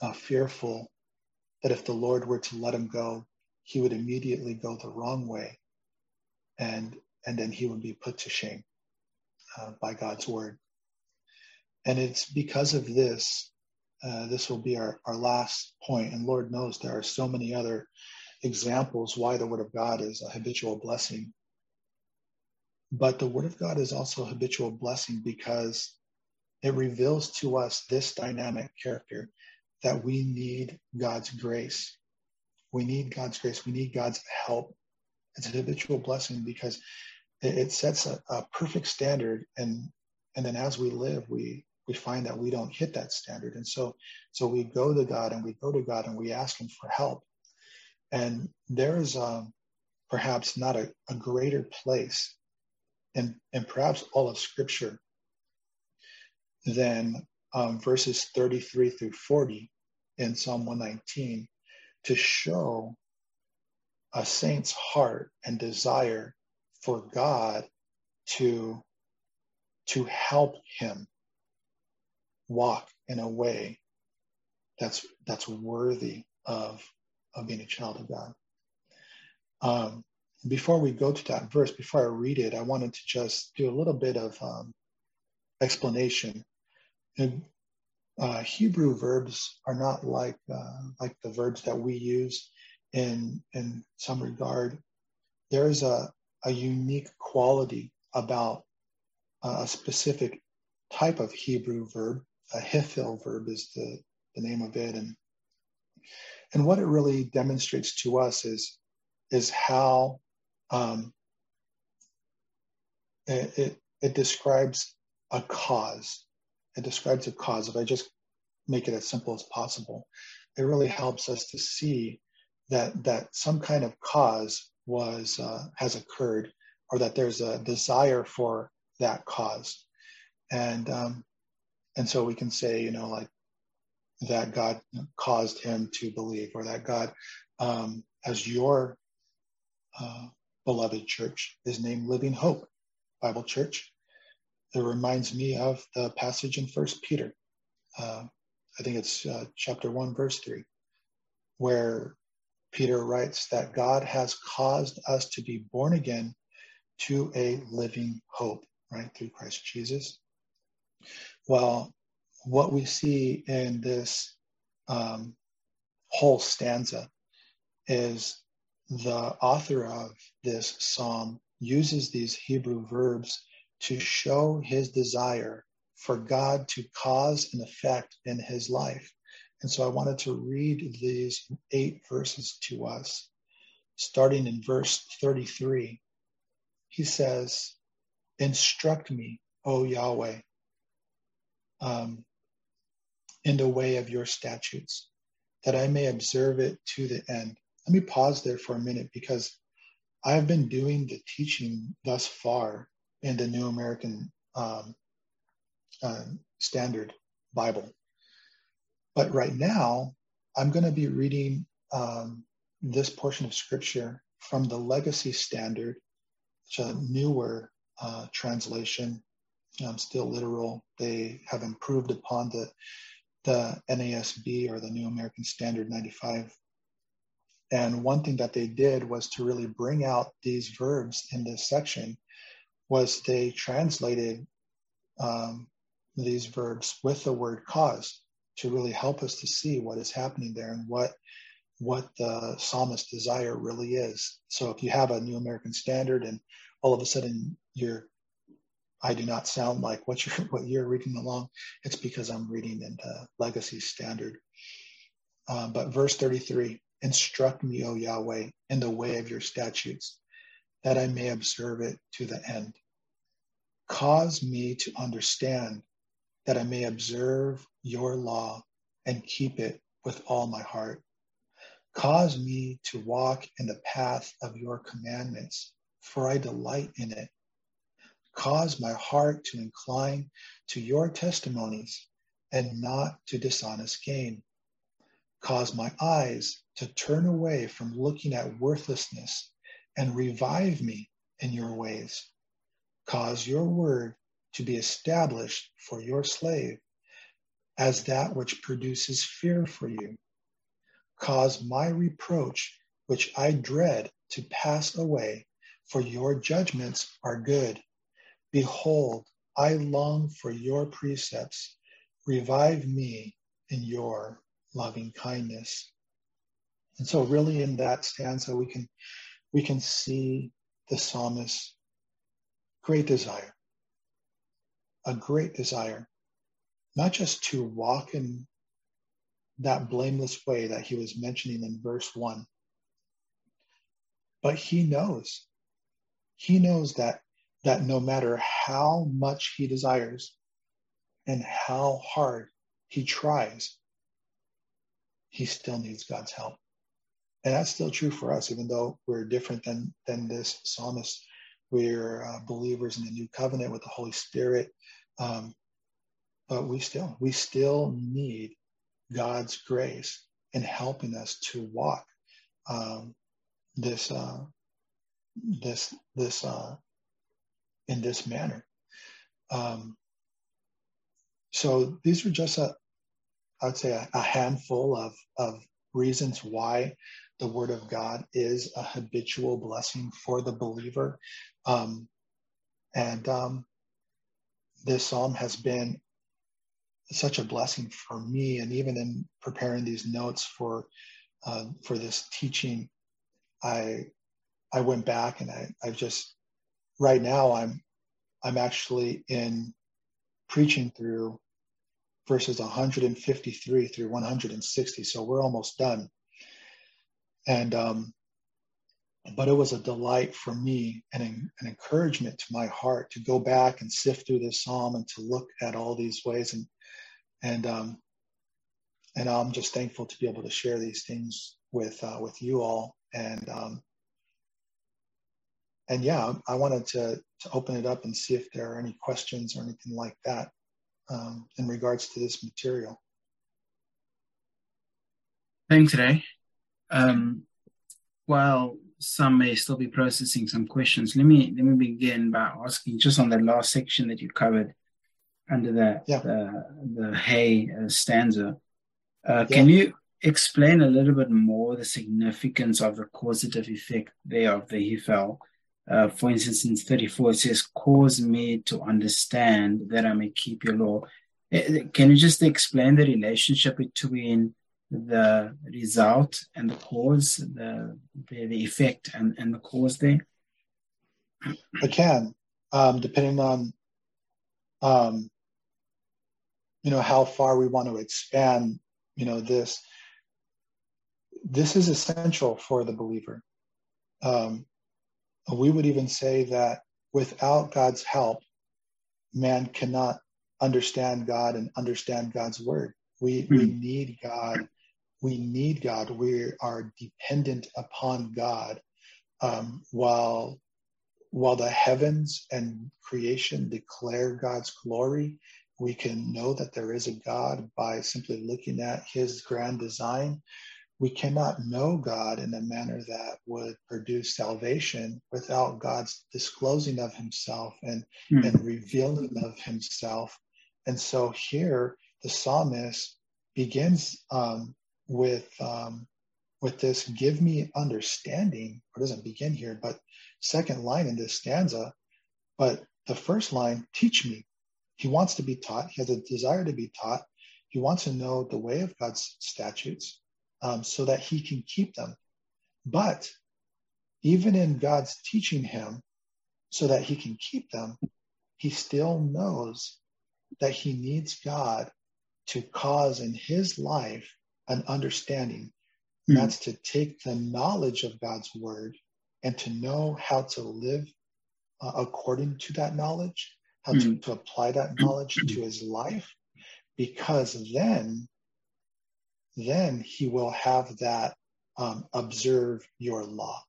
uh, fearful that if the Lord were to let him go, he would immediately go the wrong way and, and then he would be put to shame uh, by God's word. And it's because of this, uh, this will be our, our last point. And Lord knows there are so many other examples why the word of God is a habitual blessing. But the word of God is also a habitual blessing because it reveals to us this dynamic character that we need God's grace. We need God's grace. We need God's help. It's a habitual blessing because it, sets a, a perfect standard and and then as we live we we find that we don't hit that standard and so so we go to god and we go to god and we ask him for help and there is um, perhaps not a, a greater place and perhaps all of scripture than um, verses 33 through 40 in psalm 119 to show a saint's heart and desire for God to, to help him walk in a way that's, that's worthy of, of being a child of God. Um, before we go to that verse, before I read it, I wanted to just do a little bit of um, explanation. And, uh, Hebrew verbs are not like uh, like the verbs that we use in in some regard. There is a a unique quality about a specific type of Hebrew verb. A hifil verb is the, the name of it. And, and what it really demonstrates to us is, is how um, it, it, it describes a cause. It describes a cause. If I just make it as simple as possible, it really helps us to see that that some kind of cause was uh, has occurred or that there's a desire for that cause and um, and so we can say you know like that god caused him to believe or that god um, as your uh, beloved church is named living hope bible church it reminds me of the passage in first peter uh, i think it's uh, chapter 1 verse 3 where Peter writes that God has caused us to be born again to a living hope, right, through Christ Jesus. Well, what we see in this um, whole stanza is the author of this psalm uses these Hebrew verbs to show his desire for God to cause an effect in his life. And so I wanted to read these eight verses to us. Starting in verse 33, he says, Instruct me, O Yahweh, um, in the way of your statutes, that I may observe it to the end. Let me pause there for a minute because I've been doing the teaching thus far in the New American um, uh, Standard Bible. But right now, I'm going to be reading um, this portion of scripture from the Legacy Standard, which is a newer uh, translation, still literal. They have improved upon the the NASB or the New American Standard 95. And one thing that they did was to really bring out these verbs in this section was they translated um, these verbs with the word cause to really help us to see what is happening there and what what the psalmist's desire really is. So if you have a New American Standard and all of a sudden you're I do not sound like what you're what you're reading along, it's because I'm reading in the Legacy Standard. Um, but verse 33, instruct me, O Yahweh, in the way of your statutes, that I may observe it to the end. Cause me to understand that I may observe your law and keep it with all my heart. Cause me to walk in the path of your commandments, for I delight in it. Cause my heart to incline to your testimonies and not to dishonest gain. Cause my eyes to turn away from looking at worthlessness and revive me in your ways. Cause your word to be established for your slave as that which produces fear for you. Cause my reproach, which I dread, to pass away, for your judgments are good. Behold, I long for your precepts. Revive me in your loving kindness. And so really in that stanza we can we can see the psalmist's great desire. A great desire, not just to walk in that blameless way that he was mentioning in verse one, but he knows, he knows that that no matter how much he desires and how hard he tries, he still needs God's help. And that's still true for us, even though we're different than, than this psalmist. We're uh, believers in the new covenant with the Holy Spirit. Um, but we still, we still need God's grace in helping us to walk um, this, uh, this, this, uh, in this manner. Um, so these are just a, I would say a, a handful of, of reasons why the word of God is a habitual blessing for the believer. Um, and um, this psalm has been such a blessing for me. And even in preparing these notes for uh, for this teaching, I I went back and I I've just right now I'm I'm actually in preaching through verses 153 through 160. So we're almost done. And, um, but it was a delight for me and an, encouragement to my heart to go back and sift through this psalm and to look at all these ways. And, and, um, and I'm just thankful to be able to share these things with, uh, with you all. And, um, and yeah, I wanted to, to open it up and see if there are any questions or anything like that um, in regards to this material. Thanks, Ray. Um, while some may still be processing some questions, let me let me begin by asking just on the last section that you covered under the yeah. the, the hay uh, stanza. Uh, yeah. Can you explain a little bit more the significance of the causative effect there of the Hiphil? Uh, for instance, in 34, it says, Cause me to understand that I may keep your law. Eh, eh, can you just explain the relationship between the result and the cause, the, the, the effect and, and the cause there? I can, um, depending on, um, you know, how far we want to expand, you know, this. This is essential for the believer. Um, we would even say that without God's help, man cannot understand God and understand God's word. We, we hmm. need God. We need God. We are dependent upon God. Um, while while the heavens and creation declare God's glory, we can know that there is a God by simply looking at his grand design we cannot know God in a manner that would produce salvation without God's disclosing of himself and, mm. and revealing of himself. And so here the psalmist begins um, with um, with this give me understanding, or doesn't begin here, but second line in this stanza, but the first line, teach me. He wants to be taught. He has a desire to be taught. He wants to know the way of God's statutes um, so that he can keep them. But even in God's teaching him so that he can keep them, he still knows that he needs God to cause in his life an understanding. Mm. That's to take the knowledge of God's word and to know how to live uh, according to that knowledge, how mm. to, to apply that knowledge to his life, because then, then he will have that um, observe your law.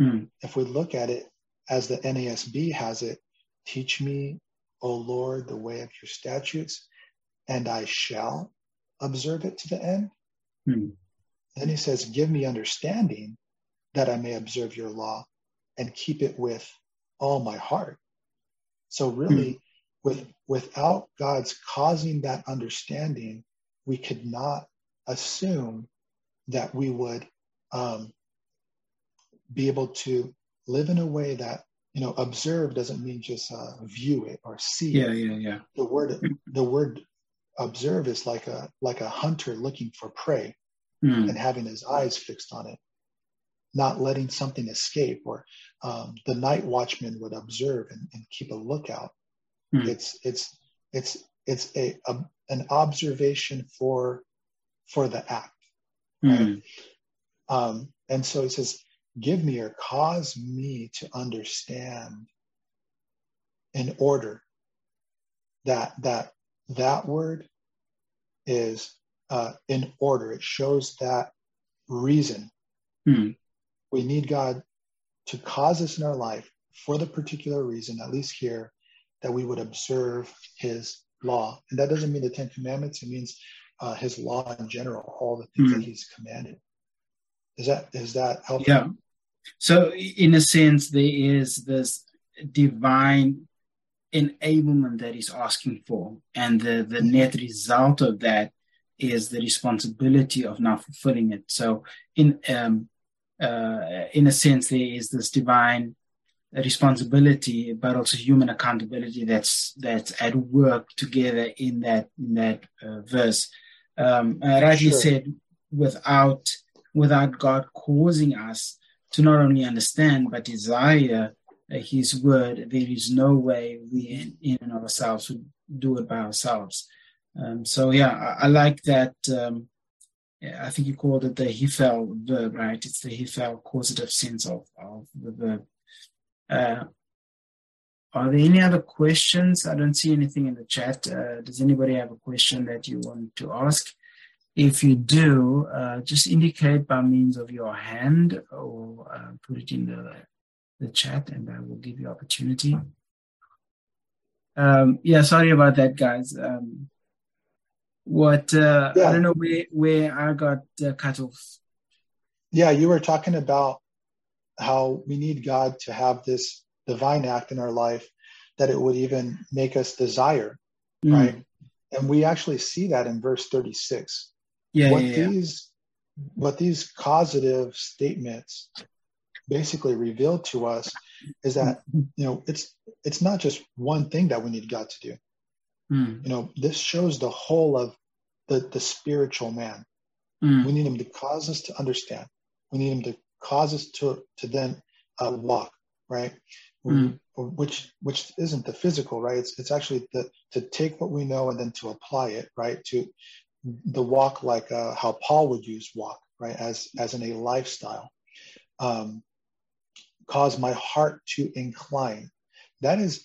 Mm. If we look at it as the NASB has it, teach me, O Lord, the way of your statutes, and I shall observe it to the end. Hmm. Then he says, Give me understanding that I may observe your law and keep it with all my heart. So, really, hmm. with, without God's causing that understanding, we could not assume that we would um, be able to live in a way that you know observe doesn't mean just uh, view it or see yeah it. yeah yeah the word the word observe is like a like a hunter looking for prey mm. and having his eyes fixed on it not letting something escape or um, the night watchman would observe and, and keep a lookout mm. it's it's it's it's a, a, an observation for for the act right? mm. um, and so he says give me or cause me to understand in order that that that word is uh, in order. It shows that reason. Hmm. We need God to cause us in our life for the particular reason, at least here, that we would observe His law. And that doesn't mean the Ten Commandments. It means uh, His law in general, all the things hmm. that He's commanded. Is that is that helpful? Yeah. So in a sense, there is this divine enablement that he's asking for. And the, the net result of that is the responsibility of now fulfilling it. So in um, uh, in a sense, there is this divine responsibility, but also human accountability that's that's at work together in that in that uh, verse. Um, uh, rightly sure. said, without without God causing us to not only understand but desire his word, there is no way we in, in and of ourselves would do it by ourselves. Um, so yeah, I, I like that. Um, I think you called it the hiphil verb, right? It's the hiphil causative sense of, of the verb. Uh, are there any other questions? I don't see anything in the chat. Uh, does anybody have a question that you want to ask? If you do, uh, just indicate by means of your hand or uh, put it in the the chat and I will give you opportunity. Um, yeah, sorry about that, guys. Um, what uh, yeah. I don't know where where I got uh, cut off. Yeah, you were talking about how we need God to have this divine act in our life that it would even make us desire, mm. right? And we actually see that in verse 36. Yeah, what yeah, these yeah. what these causative statements basically reveal to us is that you know it's it's not just one thing that we need God to do. Mm. You know, this shows the whole of the the spiritual man. Mm. We need him to cause us to understand. We need him to cause us to to then uh, walk right, mm. which which isn't the physical right. It's it's actually the to take what we know and then to apply it right to the walk like uh, how Paul would use walk right as as in a lifestyle. Um, cause my heart to incline. That is,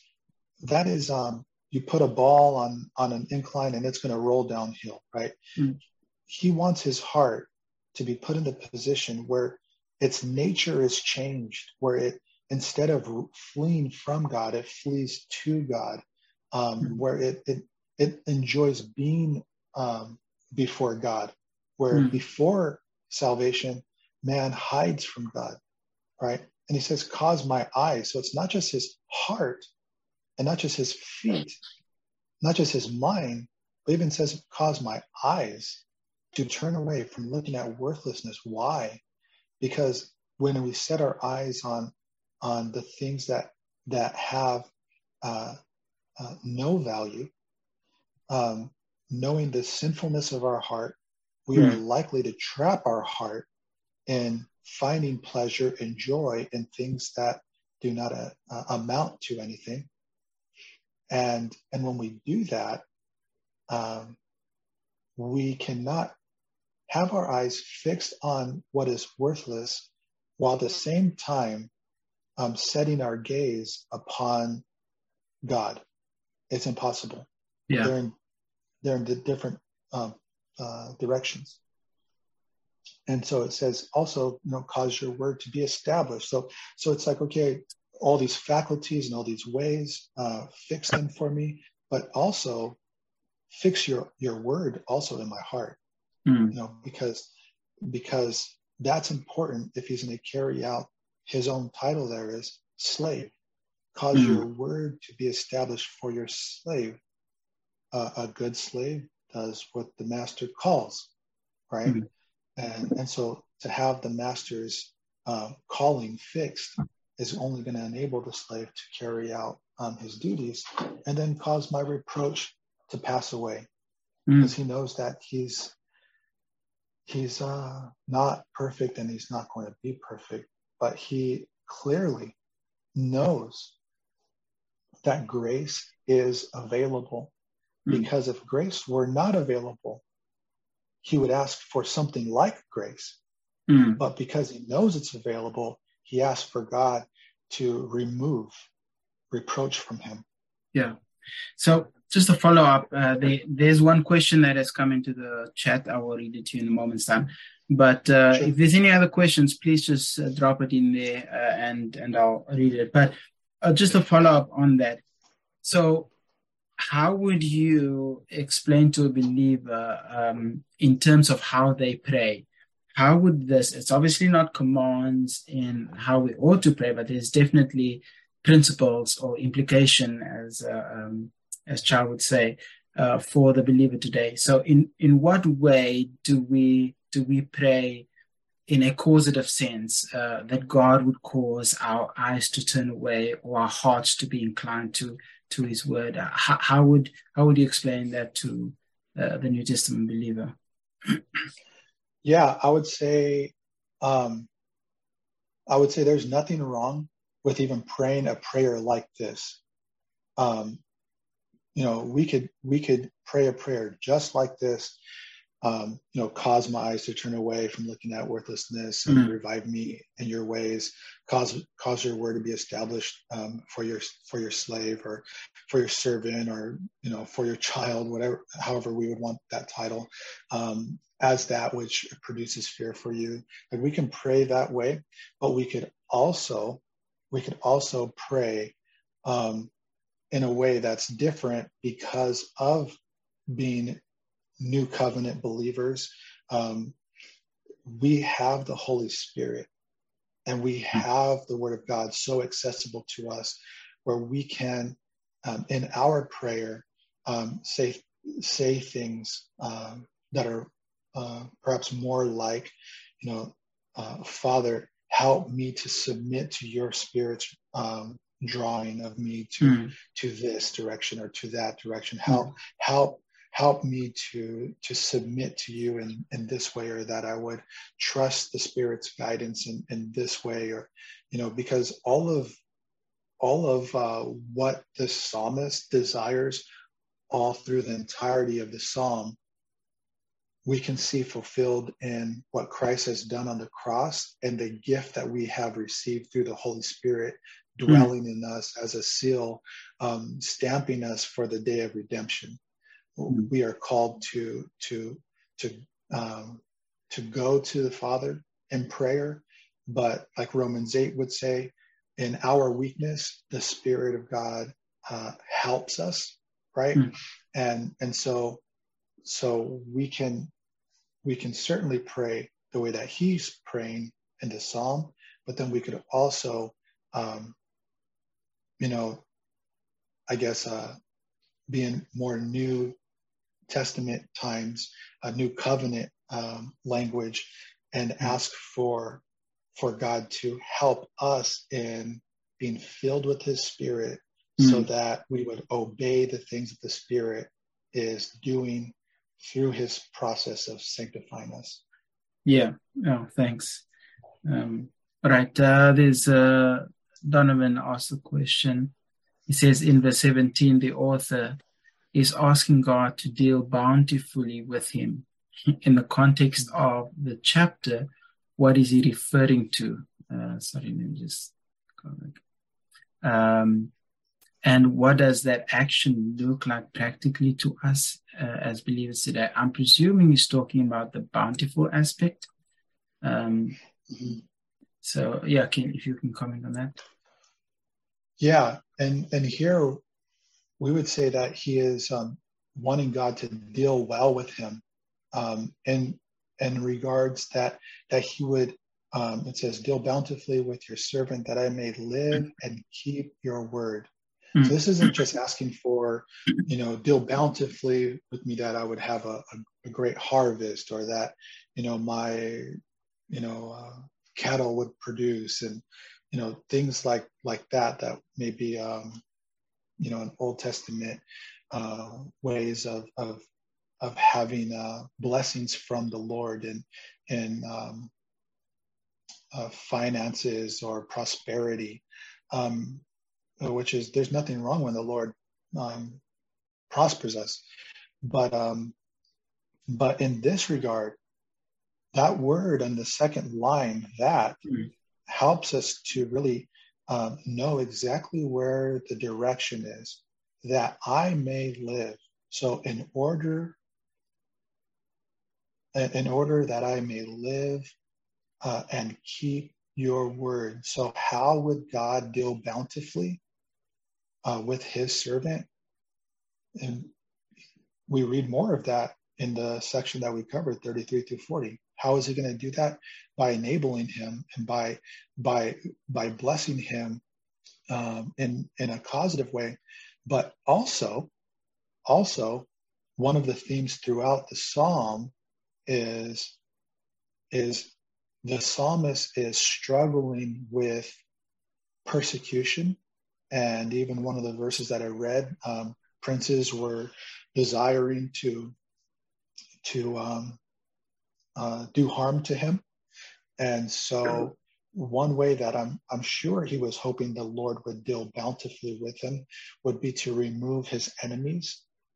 that is, um, you put a ball on on an incline and it's going to roll downhill, right? Mm. He wants his heart to be put in the position where its nature is changed, where it instead of fleeing from God, it flees to God, um, mm. where it, it it enjoys being um, before God, where mm. before salvation, man hides from God, right? And he says, cause my eyes. So it's not just his heart and not just his feet, not just his mind, but even says, cause my eyes to turn away from looking at worthlessness. Why? Because when we set our eyes on on the things that that have uh, uh, no value, um, knowing the sinfulness of our heart, we mm. are likely to trap our heart in finding pleasure and joy in things that do not uh, uh, amount to anything. And and when we do that, um, we cannot have our eyes fixed on what is worthless, while at the same time um, setting our gaze upon God. It's impossible. Yeah. They're in, they're in the different um, uh, directions. And so it says also, you know, cause your word to be established. So, so it's like, okay, all these faculties and all these ways, uh, fix them for me, but also fix your your word also in my heart. Mm. You know, because because that's important if he's going to carry out his own title there is slave. Cause mm. your word to be established for your slave. Uh, a good slave does what the master calls, right? Mm. And, and so to have the master's uh, calling fixed is only going to enable the slave to carry out um, his duties and then cause my reproach to pass away mm. because he knows that he's he's uh, not perfect and he's not going to be perfect but he clearly knows that grace is available mm. because if grace were not available he would ask for something like grace. Mm. But because he knows it's available, he asks for God to remove reproach from him. Yeah. So just a follow up, uh, they, there's one question that has come into the chat. I will read it to you in a moment's time. But uh, sure. if there's any other questions, please just uh, drop it in there uh, and and I'll read it. But uh, just a follow up on that. So how would you explain to a believer um, in terms of how they pray? How would this? It's obviously not commands in how we ought to pray, but there's definitely principles or implication, as uh, um, as Charles would say, uh, for the believer today. So, in in what way do we do we pray in a causative sense uh, that God would cause our eyes to turn away or our hearts to be inclined to to His Word. Uh, how, how, would how would you explain that to uh, the New Testament believer? yeah, I would say, um, I would say there's nothing wrong with even praying a prayer like this. Um, you know, we could we could pray a prayer just like this um, you know, cause my eyes to turn away from looking at worthlessness and mm-hmm. revive me in your ways. Cause cause your word to be established um, for your for your slave or for your servant or you know for your child, whatever, however we would want that title, um, as that which produces fear for you. And we can pray that way, but we could also we could also pray um, in a way that's different because of being new covenant believers, um, we have the Holy Spirit and we hmm. have the Word of God so accessible to us where we can, um, in our prayer, um, say, say things um, that are uh, perhaps more like, you know, uh, Father, help me to submit to your Spirit's um, drawing of me to mm. to this direction or to that direction. Help, mm. help help me to to submit to you in, in this way or that i would trust the spirit's guidance in, in this way or you know because all of all of uh, what the psalmist desires all through the entirety of the psalm we can see fulfilled in what christ has done on the cross and the gift that we have received through the holy spirit dwelling mm. in us as a seal um, stamping us for the day of redemption we are called to to to um, to go to the Father in prayer, but like Romans eight would say, in our weakness, the Spirit of God uh, helps us, right? Mm. And and so so we can we can certainly pray the way that He's praying in the Psalm, but then we could also, um, you know, I guess uh, being more new Testament times, a new covenant um, language and mm-hmm. ask for for God to help us in being filled with His Spirit, mm-hmm. so that we would obey the things that the Spirit is doing through His process of sanctifying us. Yeah. Oh, thanks. Um, all right. Uh, there's uh, Donovan asked a question. He says in verse 17, the author is asking God to deal bountifully with him. In the context of the chapter, what is he referring to? Uh, sorry, let me just go back. Um, and what does that action look like practically to us uh, as believers today? I'm presuming he's talking about the bountiful aspect. Um. So, yeah, can, if you can comment on that. Yeah, and and here we would say that he is um, wanting God to deal well with him, um, in in regards that that he would. Um, it says, "Deal bountifully with your servant, that I may live and keep your word." So this isn't just asking for, you know, deal bountifully with me that I would have a, a, a great harvest, or that, you know, my, you know, uh, cattle would produce, and you know things like like that that may be um, you know an Old Testament uh, ways of of of having uh, blessings from the Lord and and um, uh, finances or prosperity, um, which is there's nothing wrong when the Lord um, prospers us, but um, but in this regard, that word on the second line that mm helps us to really um, know exactly where the direction is that I may live. So, in order, in order that I may live uh, and keep your word. So, how would God deal bountifully uh, with His servant? And we read more of that in the section that we covered, 33 through 40. How is he going to do that? By enabling him and by by by blessing him um, in in a positive way, but also also one of the themes throughout the psalm is is the psalmist is struggling with persecution and even one of the verses that i read um, princes were desiring to to um, uh, do harm to him. And so, one way that I'm, I'm sure he was hoping the Lord would deal bountifully with him would be to remove his enemies